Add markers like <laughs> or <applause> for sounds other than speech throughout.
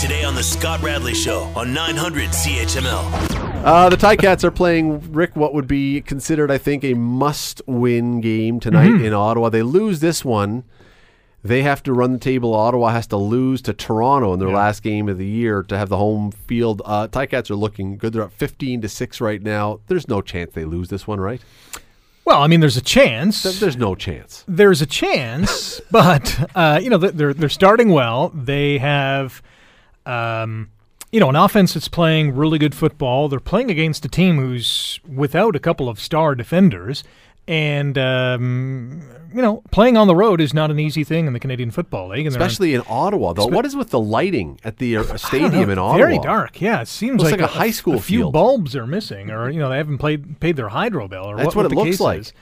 Today on The Scott Radley Show on 900 CHML. Uh, the Ticats are playing Rick what would be considered, I think, a must-win game tonight Mm-hmm. in Ottawa. They lose this one, they have to run the table. Ottawa has to lose to Toronto in their last game of the year to have the home field. Uh, Ticats are looking good. They're up fifteen to six right now. There's no chance they lose this one, right? Well, I mean, there's a chance. There's no chance. there's a chance, <laughs> but uh, you know they're they're starting well. They have, um, you know, an offense that's playing really good football. They're playing against a team who's without a couple of star defenders, and um, you know, playing on the road is not an easy thing in the Canadian Football League, and they're in- Especially in Ottawa, though. What is with the lighting at the uh, <laughs> stadium in Ottawa? Very dark. Yeah, it seems like, like a high school A few bulbs are missing, or you know, they haven't played paid their hydro bill, or That's what, what it the looks case like. is.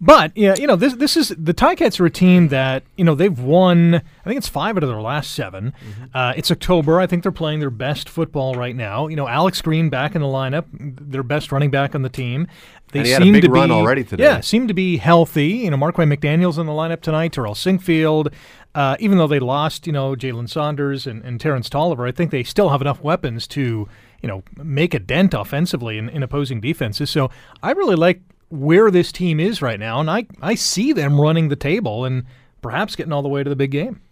But yeah, you know, this this is the Ticats are a team that you know they've won. I think it's five out of their last 7 Mm-hmm. Uh, it's October. I think they're playing their best football right now. You know, Alex Green back in the lineup, their best running back on the team. They And he had a seem big to run be, already today. Yeah, seem to be healthy. You know, Marquay McDaniel's in the lineup tonight. Terrell Sinkfield. Uh, even though they lost, you know, Jalen Saunders and, and Terrence Tolliver, I think they still have enough weapons to, you know, make a dent offensively in, in opposing defenses. So I really like where this team is right now, and I, I see them running the table and perhaps getting all the way to the big game.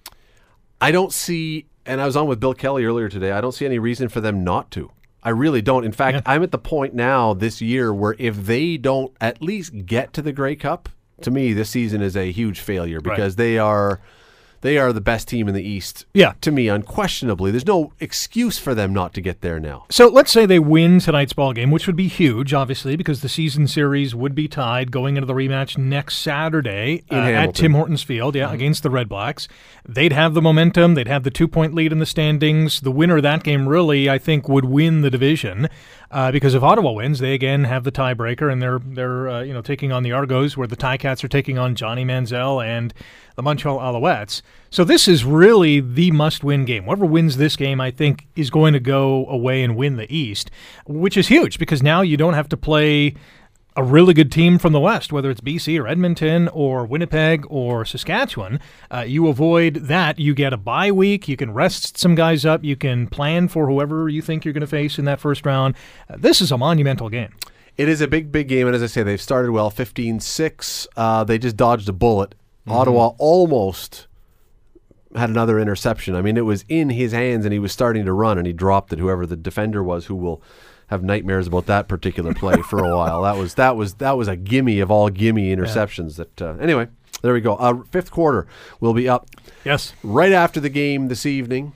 I don't see, and I was on with Bill Kelly earlier today. I don't see any reason for them not to. I really don't. In fact, I'm at the point now this year where if they don't at least get to the Grey Cup, to me, this season is a huge failure because they are they are the best team in the East. Yeah. to me, unquestionably, there's no excuse for them not to get there now. So let's say they win tonight's ball game, which would be huge, obviously, because the season series would be tied going into the rematch next Saturday uh, at Tim Hortons Field, yeah, against the Red Blacks. They'd have the momentum. They'd have the two point lead in the standings. The winner of that game really, I think, would win the division. Uh, because if Ottawa wins, they again have the tiebreaker, and they're they're uh, you know taking on the Argos, where the Ticats are taking on Johnny Manziel and the Montreal Alouettes. So this is really the must-win game. Whoever wins this game, I think, is going to go away and win the East, which is huge because now you don't have to play a really good team from the West, whether it's BC or Edmonton or Winnipeg or Saskatchewan. Uh, you avoid that. You get a bye week. You can rest some guys up. You can plan for whoever you think you're going to face in that first round. Uh, this is a monumental game. It is a big, big game, and as I say, they've started well, 15-6. Uh, they just dodged a bullet. Ottawa almost had another interception. I mean, it was in his hands, and he was starting to run, and he dropped it. Whoever the defender was, who will have nightmares about that particular play for a while. That was that was that was a gimme of all gimme interceptions. That uh, anyway, there we go. Uh, fifth quarter will be up Yes. right after the game this evening.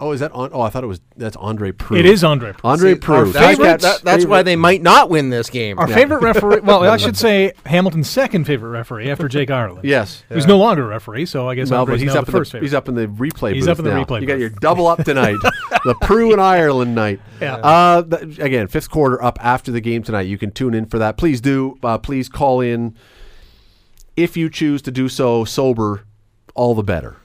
Oh, is that on? Oh, I thought it was that's Andre Proulx. It is Andre Proulx. Andre See, Proulx. our Ticats' favorite- that- that's why they might not win this game. Our favorite referee, well, I should say Hamilton's second favorite referee after Jake Ireland. Yes. Who's no longer a referee, so I guess No, Andre's but he's now up the in first the, favorite. he's up in the replay He's booth up in the now. replay You got your double up tonight. <laughs> the Proulx and Ireland night. Yeah. Uh, th- again, fifth quarter up after the game tonight. You can tune in for that. Please do. Uh, please call in if you choose to do so sober. All the better.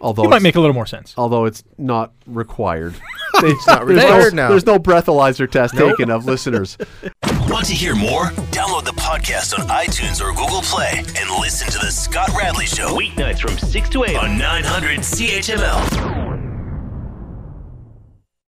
Although It might make a little more sense. although it's not required. <laughs> It's not There's no, there's no breathalyzer test taken of listeners. <laughs> Want to hear more? Download the podcast on iTunes or Google Play and listen to The Scott Radley Show. Weeknights from 6 to 8 on 900 CHML.